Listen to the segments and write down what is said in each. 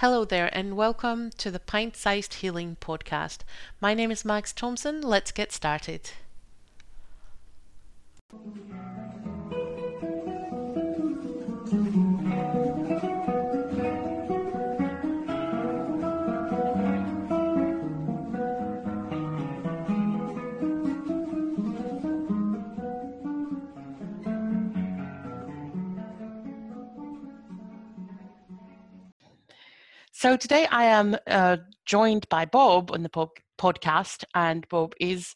Hello there, and welcome to the Pint Sized Healing Podcast. My name is Max Thompson. Let's get started. So today I am uh, joined by Bob on the po- podcast, and Bob is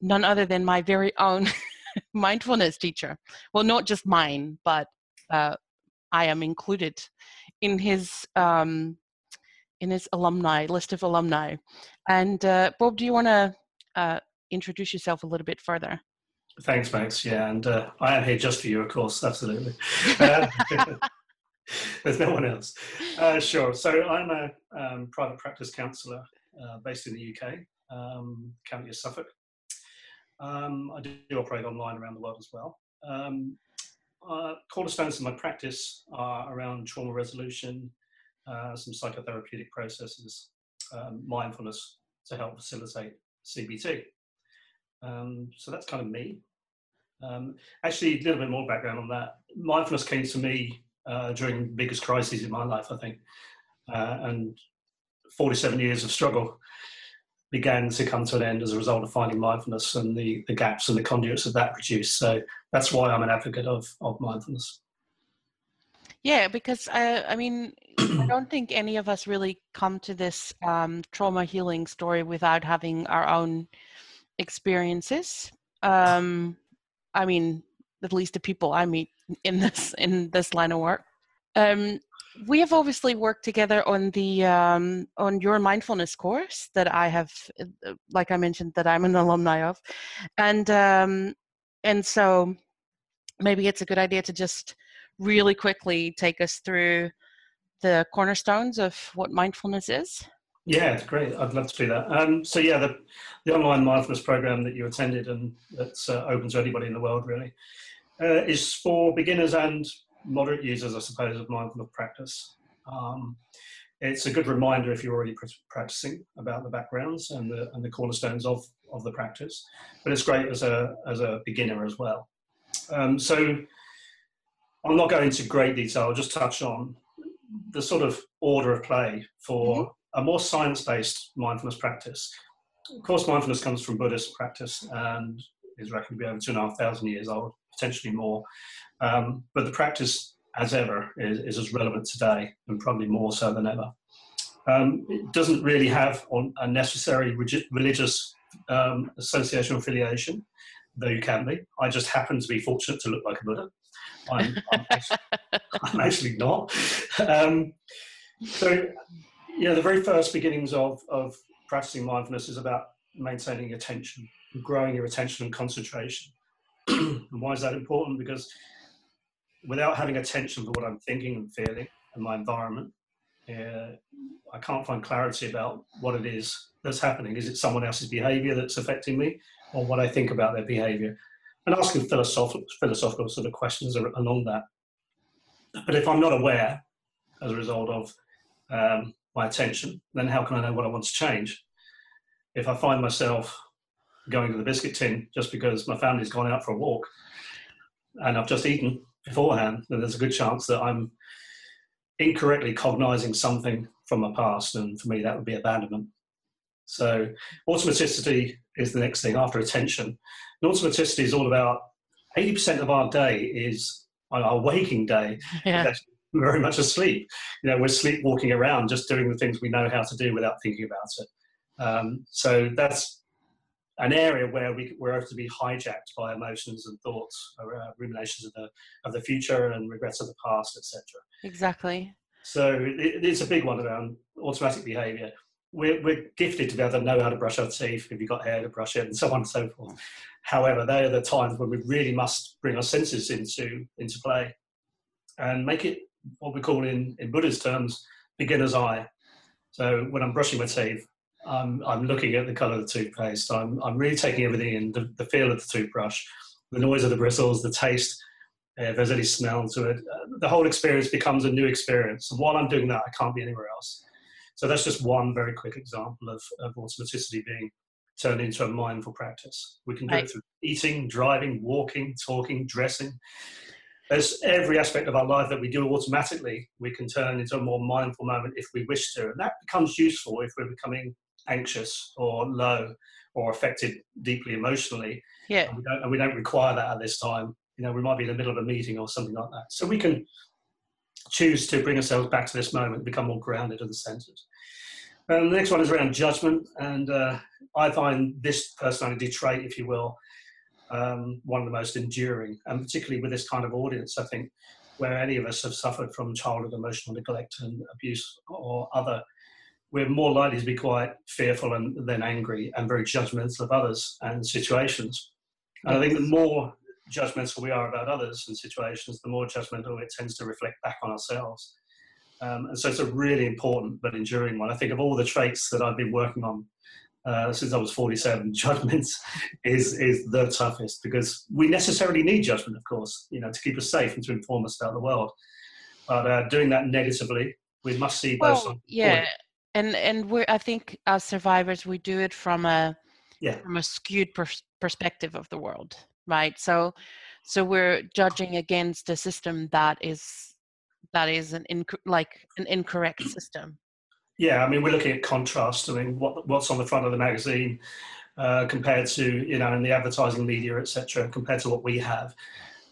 none other than my very own mindfulness teacher. Well, not just mine, but uh, I am included in his um, in his alumni list of alumni. And uh, Bob, do you want to uh, introduce yourself a little bit further? Thanks, Max. Yeah, and uh, I am here just for you, of course. Absolutely. There's no one else. Uh, sure. So I'm a um, private practice counsellor uh, based in the UK, um, County of Suffolk. Um, I do operate online around the world as well. Um, uh, cornerstones of my practice are around trauma resolution, uh, some psychotherapeutic processes, um, mindfulness to help facilitate CBT. Um, so that's kind of me. actually, a little bit more background on that. Mindfulness came to me uh, during the biggest crises in my life, I think. Uh, and 47 years of struggle began to come to an end as a result of finding mindfulness and the, the gaps and the conduits that that produced. So that's why I'm an advocate of, of mindfulness. Yeah, because I, I mean, I don't think any of us really come to this um, trauma healing story without having our own experiences. Um, I mean, at least the people I meet in this in this line of work. Um, we have obviously worked together on the um, on your mindfulness course that I have, like I mentioned, that I'm an alumni of, and um, and so maybe it's a good idea to just really quickly take us through the cornerstones of what mindfulness is. Yeah, it's great. I'd love to do that. Um, so yeah, the, the online mindfulness program that you attended and that's uh, open to anybody in the world really uh, is for beginners and moderate users, I suppose, of mindfulness practice. Um, it's a good reminder if you're already pr- practicing about the backgrounds and the, and the cornerstones of, of the practice, but it's great as a, as a beginner as well. Um, so I'll not go into great detail, I'll just touch on the sort of order of play for mm-hmm. a more science based mindfulness practice. Of course, mindfulness comes from Buddhist practice and is reckoned to be over two and a half thousand years old potentially more. Um, but the practice, as ever, is, is, as relevant today and probably more so than ever. Um, it doesn't really have a necessary religious um, association or affiliation, though you can be. I just happen to be fortunate to look like a Buddha. I'm, I'm, actually, I'm actually, not. Um, so, you know, the very first beginnings of, of practicing mindfulness is about maintaining attention, growing your attention and concentration. And why is that important? Because without having attention for what I'm thinking and feeling and my environment, uh, I can't find clarity about what it is that's happening. Is it someone else's behavior that's affecting me or what I think about their behavior? And asking philosophical, philosophical sort of questions along that. But if I'm not aware as a result of um, my attention, then how can I know what I want to change? If I find myself going to the biscuit tin just because my family's gone out for a walk and I've just eaten beforehand, then there's a good chance that I'm incorrectly cognizing something from my past. And for me, that would be abandonment. So, automaticity is the next thing after attention. And automaticity is all about 80% of our day is our waking day. Yeah. very much asleep. You know, we're sleepwalking around just doing the things we know how to do without thinking about it. Um, so that's an area where we, we're able to be hijacked by emotions and thoughts, uh, ruminations of the of the future and regrets of the past, etc. Exactly. So it, it's a big one around automatic behaviour. We're, we're gifted to be able to know how to brush our teeth if you've got hair to brush it, and so on and so forth. However, they are the times when we really must bring our senses into into play and make it what we call in in Buddhist terms beginner's eye. So when I'm brushing my teeth, I'm, I'm looking at the color of the toothpaste. I'm, I'm really taking everything in the, the feel of the toothbrush, the noise of the bristles, the taste, if there's any smell to it, uh, the whole experience becomes a new experience. And while I'm doing that, I can't be anywhere else. So that's just one very quick example of, of automaticity being turned into a mindful practice. We can do right. it through eating, driving, walking, talking, dressing. There's every aspect of our life that we do automatically, we can turn into a more mindful moment if we wish to. And that becomes useful if we're becoming anxious or low or affected deeply emotionally. Yeah. And we don't, and we don't require that at this time. You know, we might be in the middle of a meeting or something like that. So we can choose to bring ourselves back to this moment, become more grounded and centered. And the next one is around judgment. And uh, I find this personality trait, if you will, um, one of the most enduring, and particularly with this kind of audience, I think, where any of us have suffered from childhood emotional neglect and abuse or other, we're more likely to be quite fearful and then angry and very judgmental of others and situations. And I think the more judgmental we are about others and situations, the more judgmental it tends to reflect back on ourselves. Um, and so it's a really important but enduring one. I think of all the traits that I've been working on uh, since I was 47, judgment is is the toughest because we necessarily need judgment, of course, you know, to keep us safe and to inform us about the world. But uh, doing that negatively, we must see both. Well, yeah, and and we I think as survivors, we do it from a yeah. from a skewed pers- perspective of the world, right? So so we're judging against a system that is that is an inc- like an incorrect system yeah, I mean, we're looking at contrast. I mean, what, what's on the front of the magazine uh, compared to, you know, in the advertising media, etc., compared to what we have.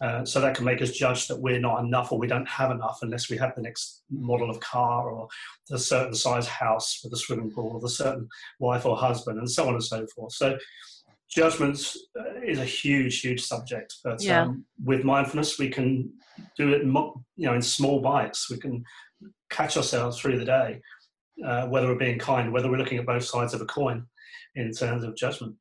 Uh, so that can make us judge that we're not enough or we don't have enough unless we have the next model of car or the certain size house with a swimming pool or the certain wife or husband and so on and so forth. So judgments uh, is a huge, huge subject. But yeah. um, with mindfulness, we can do it, you know, in small bites. We can catch ourselves through the day uh, whether we're being kind, whether we're looking at both sides of a coin in terms of judgment.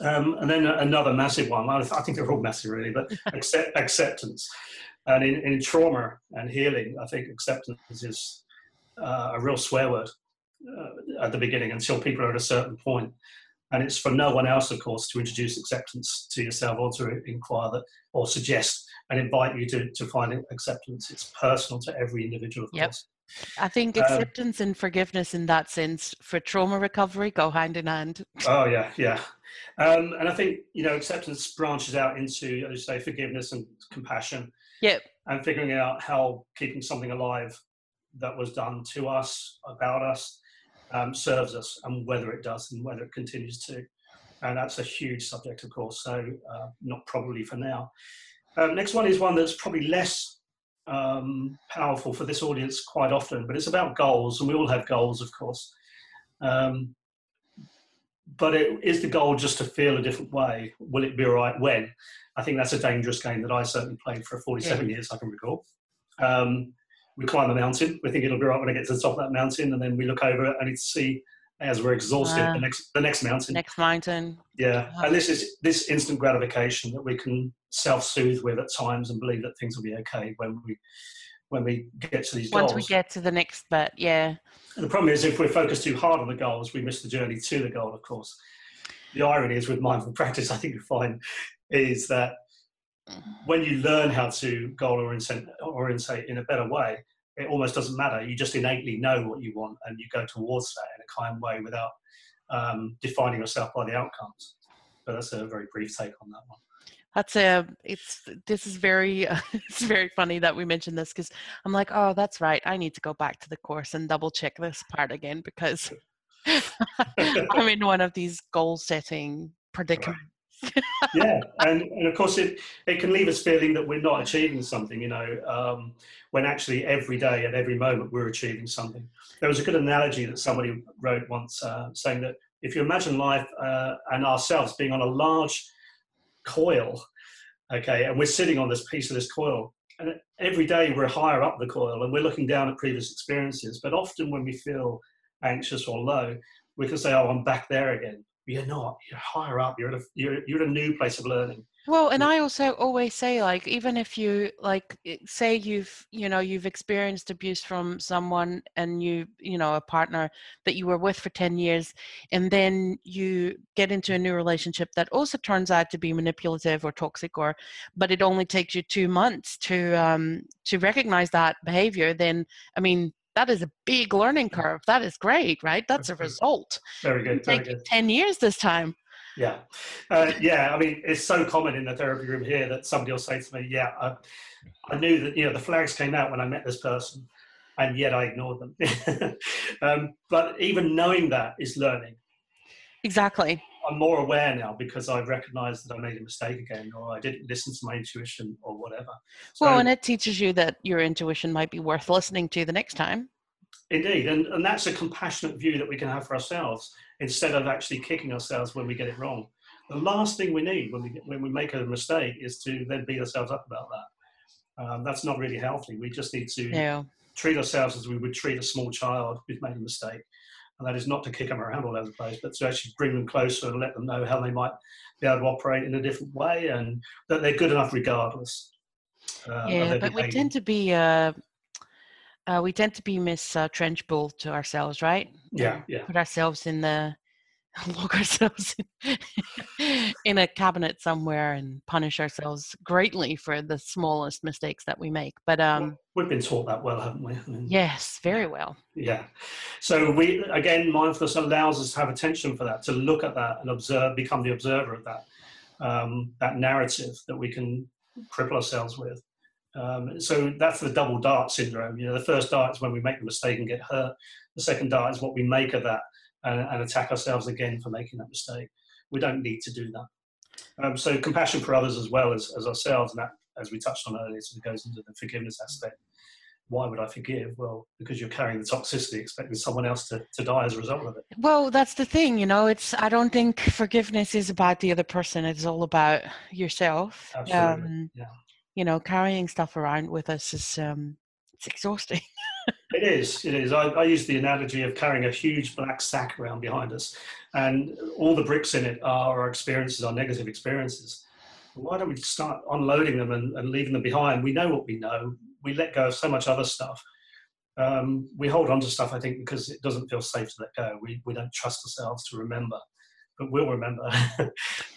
Um, and then another massive one, I think they're all massive really, but accept, acceptance. And in, in, trauma and healing, I think acceptance is uh, a real swear word uh, at the beginning until people are at a certain point. And it's for no one else, of course, to introduce acceptance to yourself or to inquire that or suggest and invite you to, to find acceptance. It's personal to every individual, of yep. course. I think um, acceptance um, and forgiveness in that sense for trauma recovery go hand in hand. Oh yeah, yeah. Um, and I think you know acceptance branches out into, as you say, forgiveness and compassion. Yep. And figuring out how keeping something alive that was done to us about us um, serves us, and whether it does and whether it continues to. And that's a huge subject, of course. So uh, not probably for now. Um, next one is one that's probably less um, powerful for this audience quite often, but it's about goals, and we all have goals, of course. Um, but it, is the goal just to feel a different way? Will it be all right when? I think that's a dangerous game that I certainly played for 47 yeah. years, I can recall. Um, we climb a mountain, we think it'll be right when I get to the top of that mountain, and then we look over and it's see as we're exhausted the next the next mountain next mountain yeah and this is this instant gratification that we can self-soothe with at times and believe that things will be okay when we when we get to these once goals. we get to the next bit yeah and the problem is if we focus too hard on the goals we miss the journey to the goal of course the irony is with mindful practice i think you find is that when you learn how to goal orientate in a better way it almost doesn't matter. You just innately know what you want and you go towards that in a kind way without um, defining yourself by the outcomes. But that's a very brief take on that one. That's a it's this is very uh, it's very funny that we mentioned this because I'm like oh that's right I need to go back to the course and double check this part again because I'm in one of these goal setting predicaments. Yeah, and, and of course it, it can leave us feeling that we're not achieving something, you know, um, when actually every day at every moment we're achieving something. There was a good analogy that somebody wrote once uh, saying that if you imagine life uh, and ourselves being on a large coil, okay, and we're sitting on this piece of this coil, and every day we're higher up the coil and we're looking down at previous experiences, but often when we feel anxious or low, we can say, oh, I'm back there again you're not. You're higher up. You're at a, you're, you're at a new place of learning. Well, and I also always say, like, even if you like, say you've, you know, you've experienced abuse from someone and you, you know, a partner that you were with for 10 years, and then you get into a new relationship that also turns out to be manipulative or toxic, or, but it only takes you two months to, um, to recognize that behavior, then, I mean, that is a big learning curve. That is great, right? That's a result. Very good. Very good. 10 years this time. Yeah, uh, yeah. I mean, it's so common in the therapy room here that somebody will say to me, "Yeah, I, I knew that you know the flags came out when I met this person, and yet I ignored them." um, but even knowing that is learning. Exactly. I'm more aware now because I've recognised that I made a mistake again, or I didn't listen to my intuition, or whatever. So, well, and it teaches you that your intuition might be worth listening to the next time. Indeed, and, and that's a compassionate view that we can have for ourselves instead of actually kicking ourselves when we get it wrong. The last thing we need when we, when we make a mistake is to then beat ourselves up about that. Um, that's not really healthy. We just need to yeah. treat ourselves as we would treat a small child who's made a mistake. And that is not to kick them around all over the place, but to actually bring them closer and let them know how they might be able to operate in a different way and that they're good enough regardless. Uh, yeah, but behavior. we tend to be uh, uh, we tend to be Miss uh, Trunchbull to ourselves, right? Yeah, yeah. Put ourselves in the lock ourselves in, in, a cabinet somewhere and punish ourselves greatly for the smallest mistakes that we make. But um, we've been taught that well, haven't we? I mean, yes, very well. Yeah. So we again, mindfulness allows us to have attention for that, to look at that and observe, become the observer of that, um, that narrative that we can cripple ourselves with. Um, so that's the double dart syndrome. You know, the first dart is when we make the mistake and get hurt. The second dart is what we make of that and, and attack ourselves again for making that mistake. We don't need to do that. Um, so compassion for others as well as, as ourselves, and that, as we touched on earlier, sort of goes into the forgiveness aspect. Why would I forgive? Well, because you're carrying the toxicity, expecting someone else to, to die as a result of it. Well, that's the thing, you know. It's I don't think forgiveness is about the other person. It's all about yourself. Absolutely. Um, yeah you know, carrying stuff around with us is um, it's exhausting. it is. It is. I, I, use the analogy of carrying a huge black sack around behind us, and all the bricks in it are our experiences, our negative experiences. Why don't we start unloading them and, and leaving them behind? We know what we know. We let go of so much other stuff. Um, we hold on to stuff, I think, because it doesn't feel safe to let go. We, we don't trust ourselves to remember, but we'll remember.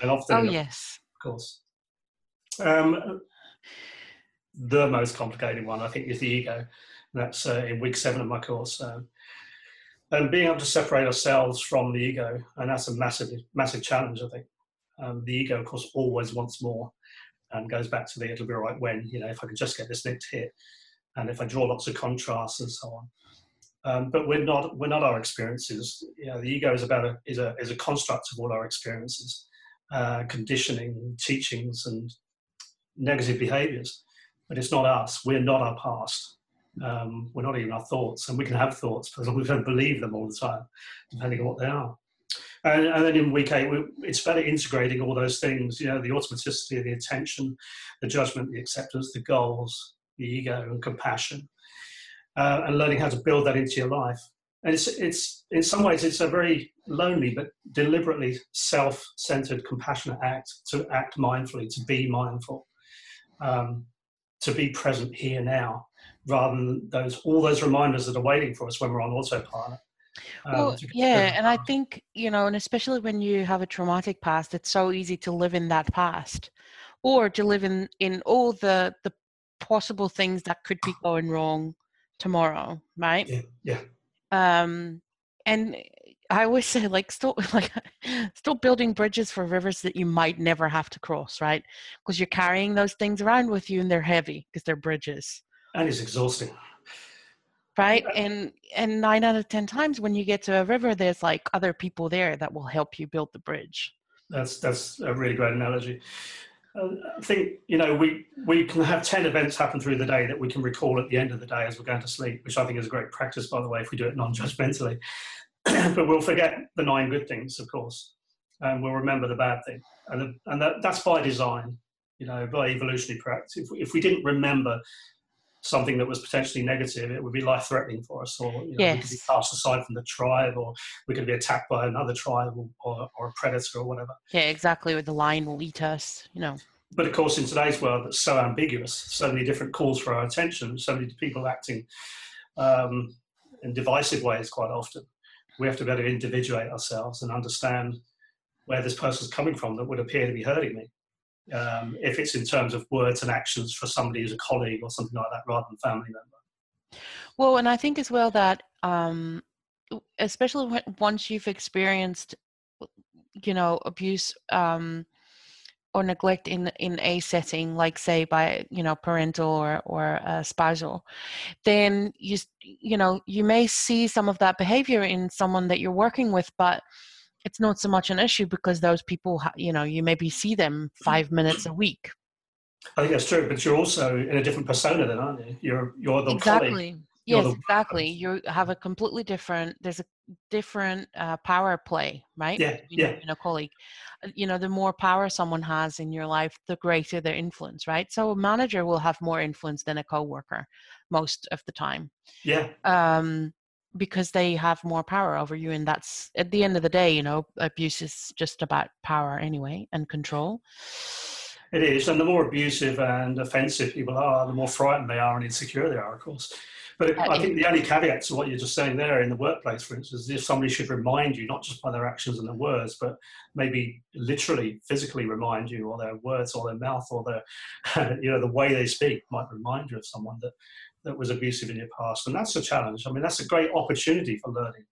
and often, oh, yes. Of course. Um, the most complicated one, I think, is the ego. That's uh, in week seven of my course. and being able to separate ourselves from the ego, and that's a massive, massive challenge, I think. Um, the ego, of course, always wants more and goes back to the it'll be right when, you know, if I can just get this next hit and if I draw lots of contrasts and so on. Um, but we're not we're not our experiences. You know, the ego is about a is a is a construct of all our experiences, uh, conditioning, teachings, and negative behaviors but it's not us. We're not our past. Um, we're not even our thoughts, and we can have thoughts, but we don't believe them all the time, depending on what they are. And, and then in week eight, we, it's better integrating all those things. You know, the automaticity, the attention, the judgment, the acceptance, the goals, the ego, and compassion, uh, and learning how to build that into your life. And it's, it's in some ways it's a very lonely but deliberately self-centered, compassionate act to act mindfully, to be mindful. Um, to be present here now rather than those all those reminders that are waiting for us when we're on autopilot. Um, well, yeah, and I think you know, and especially when you have a traumatic past, it's so easy to live in that past, or to live in in all the the possible things that could be going wrong tomorrow, right? Yeah. yeah. Um, and I always say like still like still building bridges for rivers that you might never have to cross, right? Because you're carrying those things around with you and they're heavy because they're bridges. And it's exhausting. Right? And and nine out of ten times when you get to a river, there's like other people there that will help you build the bridge. That's that's a really great analogy. Uh, I think you know we we can have ten events happen through the day that we can recall at the end of the day as we're going to sleep, which I think is a great practice, by the way, if we do it non-judgmentally. but we'll forget the nine good things, of course, and we'll remember the bad thing. And, the, and that, that's by design, you know, by evolutionary practice. If, if we didn't remember something that was potentially negative, it would be life threatening for us, or you know, yes. we could be cast aside from the tribe, or we could be attacked by another tribe or, or, or a predator or whatever. Yeah, exactly. Or the lion will eat us, you know. But of course, in today's world, that's so ambiguous, so many different calls for our attention, so many people acting um, in divisive ways quite often. We have to be able to individuate ourselves and understand where this person's coming from that would appear to be hurting me um, if it's in terms of words and actions for somebody who's a colleague or something like that rather than family member. Well, and I think as well that, um, especially when, once you've experienced, you know, abuse um, or neglect in in a setting, like say by you know parental or or uh, spousal, then you you know you may see some of that behavior in someone that you're working with, but it's not so much an issue because those people, you know, you maybe see them five minutes a week. I think that's true, but you're also in a different persona then, aren't you? You're you're the exactly. Colleague. Yes, exactly. You have a completely different. There's a different uh, power play, right? Yeah, yeah. And a colleague, uh, you know, the more power someone has in your life, the greater their influence, right? So a manager will have more influence than a coworker most of the time. Yeah. Um, because they have more power over you and that's at the end of the day you know abuse is just about power anyway and control. It is and the more abusive and offensive people are the more frightened they are and insecure they are of course. But uh, i think the only caveat to what you're just saying there in the workplace for instance is if somebody should remind you not just by their actions and their words but maybe literally physically remind you or their words or their mouth or their you know the way they speak might remind you of someone that that was abusive in your past. And that's a challenge. I mean, that's a great opportunity for learning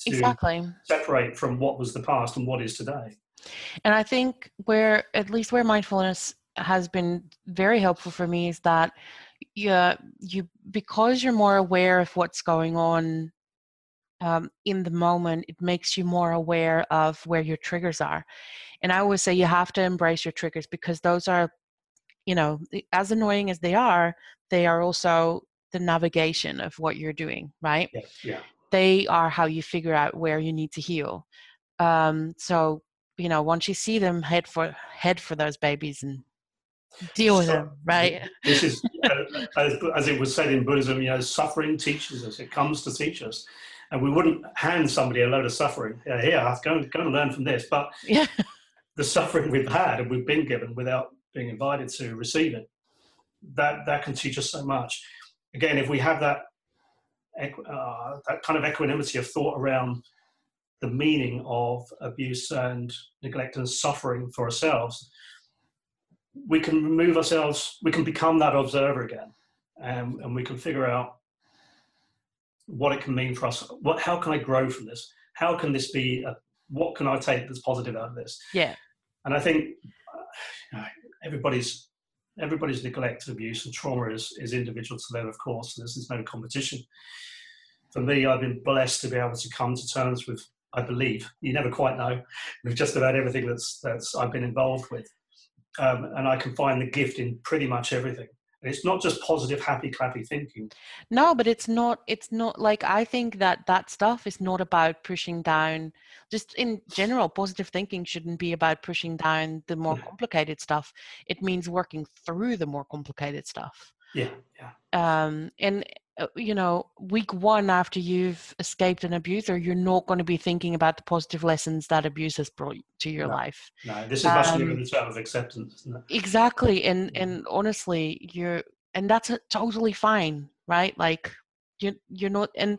to exactly. separate from what was the past and what is today. And I think where, at least where mindfulness has been very helpful for me is that you, you because you're more aware of what's going on um, in the moment, it makes you more aware of where your triggers are. And I always say you have to embrace your triggers because those are, you know, as annoying as they are, they are also the navigation of what you're doing, right? Yeah. yeah. They are how you figure out where you need to heal. Um, so you know, once you see them, head for head for those babies and deal with so, them, right? This is uh, as, as it was said in Buddhism. You know, suffering teaches us. It comes to teach us, and we wouldn't hand somebody a load of suffering. Yeah, here, go go and learn from this. But yeah. the suffering we've had and we've been given without being invited to receive it, that that can teach us so much again, if we have that uh, that kind of equanimity of thought around the meaning of abuse and neglect and suffering for ourselves, we can remove ourselves, we can become that observer again, and, and we can figure out what it can mean for us. What, how can I grow from this? How can this be? A, what can I take that's positive out of this? Yeah. And I think uh, everybody's everybody's neglect, abuse, and trauma is, is individual to them, of course. This is no competition. For me, I've been blessed to be able to come to terms with, I believe, you never quite know, with just about everything that's, that's I've been involved with. Um, and I can find the gift in pretty much everything it's not just positive happy clappy thinking. No but it's not it's not like i think that that stuff is not about pushing down just in general positive thinking shouldn't be about pushing down the more complicated stuff. It means working through the more complicated stuff. Yeah yeah. Um and Uh, you know week one after you've escaped an abuser you're not going to be thinking about the positive lessons that abuse has brought to your no, life. No this is much um, the term of acceptance isn't it? Exactly and mm. and honestly you're and that's uh, totally fine right? Like you you're not and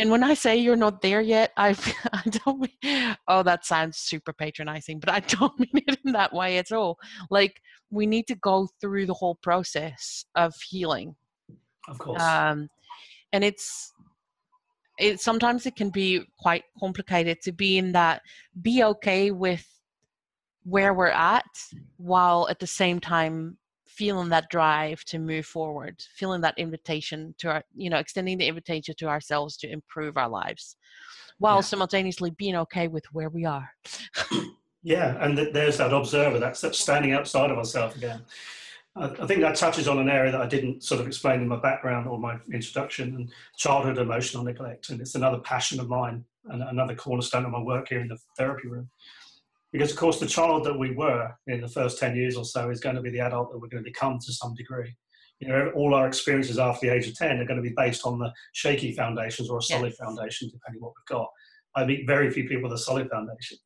and when I say you're not there yet, I I don't mean, oh that sounds super patronizing, but I don't mean it in that way at all. Like we need to go through the whole process of healing, of course. Um, and it's it sometimes it can be quite complicated to be in that be okay with where we're at while at the same time feeling that drive to move forward feeling that invitation to our you know extending the invitation to ourselves to improve our lives while yeah. simultaneously being okay with where we are yeah and there's that observer that's, that's standing outside of ourselves again I think that touches on an area that I didn't sort of explain in my background or my introduction, and childhood emotional neglect. And it's another passion of mine and another cornerstone of my work here in the therapy room. Because, of course, the child that we were in the first 10 years or so is going to be the adult that we're going to become to some degree. you know, all our experiences after the age of 10 are going to be based on the shaky foundations or a solid yes. foundation, depending what we've got. I meet very few people with a solid foundation.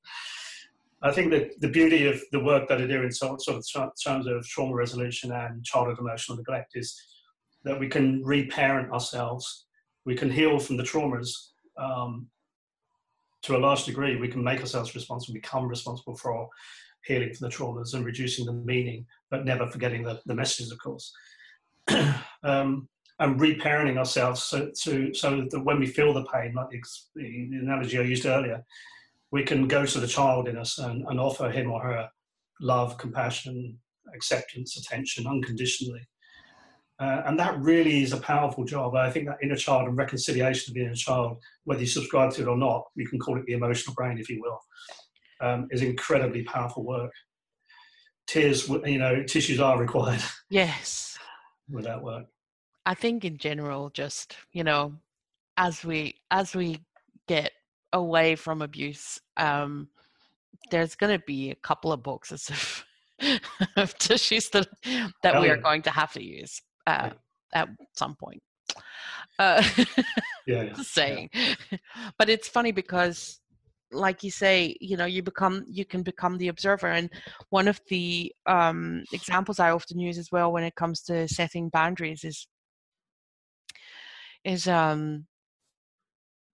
I think that the beauty of the work that I do in sort of terms of trauma resolution and childhood emotional neglect is that we can reparent ourselves, we can heal from the traumas um, to a large degree. We can make ourselves responsible, become responsible for healing from the traumas and reducing the meaning, but never forgetting the, the messages, of course. um, and reparenting ourselves so, to, so that when we feel the pain, like the, the analogy I used earlier, we can go to the child in us and, and offer him or her love, compassion, acceptance, attention unconditionally. Uh, and that really is a powerful job. I think that inner child and reconciliation of the inner child, whether you subscribe to it or not, you can call it the emotional brain if you will, um, is incredibly powerful work. Tears, you know, tissues are required. Yes. with that work. I think in general, just you know, as we as we get away from abuse, um, there's going to be a couple of boxes of, of tissues that that we are going to have to use uh, at some point. Uh, yeah, yeah, saying, but it's funny because, like you say, you know, you become you can become the observer, and one of the um, examples I often use as well when it comes to setting boundaries is is um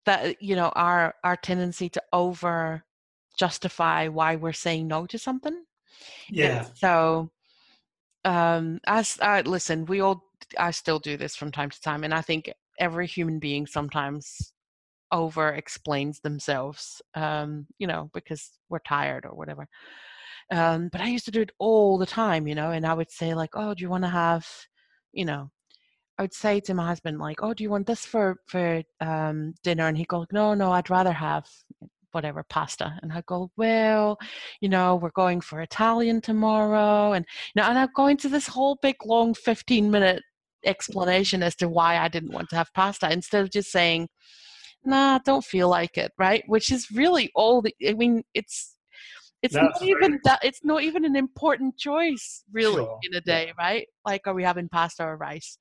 that you know our our tendency to over justify why we're saying no to something? Yeah. and so um as uh, listen we all i still do this from time to time and i think every human being sometimes over explains themselves um you know because we're tired or whatever. Um but i used to do it all the time you know and i would say like oh do you want to have you know I would say to my husband, like, "Oh, do you want this for for um, dinner?" And he'd go, "No, no, I'd rather have whatever pasta." And I'd go, "Well, you know, we're going for Italian tomorrow," and you know, and I'd go into this whole big long fifteen minute explanation as to why I didn't want to have pasta instead of just saying, "Nah, don't feel like it," right? Which is really all the. I mean, it's it's That's not even that it's not even an important choice really sure. in a day yeah. right like are we having pasta or rice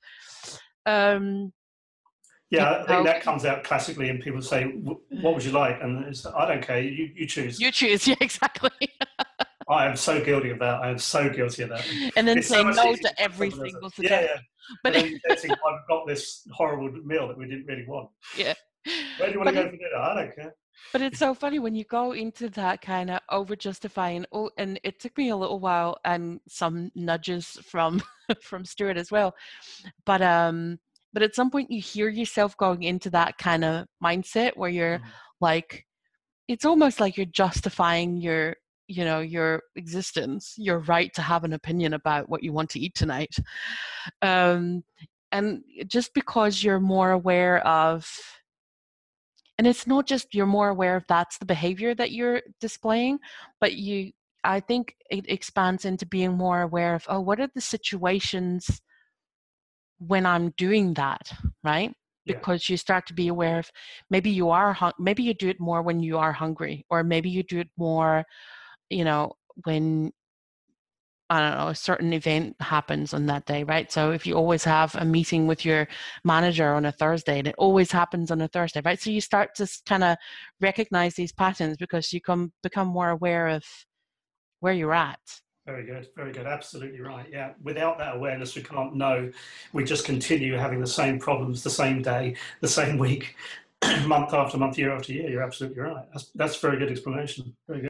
um yeah, I think that comes out classically, and people say, "What would you like?" And it's, I don't care. You you choose. You choose. Yeah, exactly. I am so guilty of that. I am so guilty of that. And then it's saying so no to every single suggestion. Yeah, yeah. But then I've got this horrible meal that we didn't really want. Yeah. Where do you want to go for dinner? I don't care but it's so funny when you go into that kind of over justifying oh and it took me a little while and some nudges from from stuart as well but um but at some point you hear yourself going into that kind of mindset where you're mm-hmm. like it's almost like you're justifying your you know your existence your right to have an opinion about what you want to eat tonight um and just because you're more aware of and it's not just you're more aware of that's the behavior that you're displaying but you i think it expands into being more aware of oh what are the situations when i'm doing that right yeah. because you start to be aware of maybe you are hung- maybe you do it more when you are hungry or maybe you do it more you know when I don't know, a certain event happens on that day, right? So if you always have a meeting with your manager on a Thursday, and it always happens on a Thursday, right? So you start to kind of recognize these patterns because you come become more aware of where you're at. Very good, very good. Absolutely right. Yeah. Without that awareness, we can't know. We just continue having the same problems the same day, the same week, month after month, year after year. You're absolutely right. That's that's very good explanation. Very good.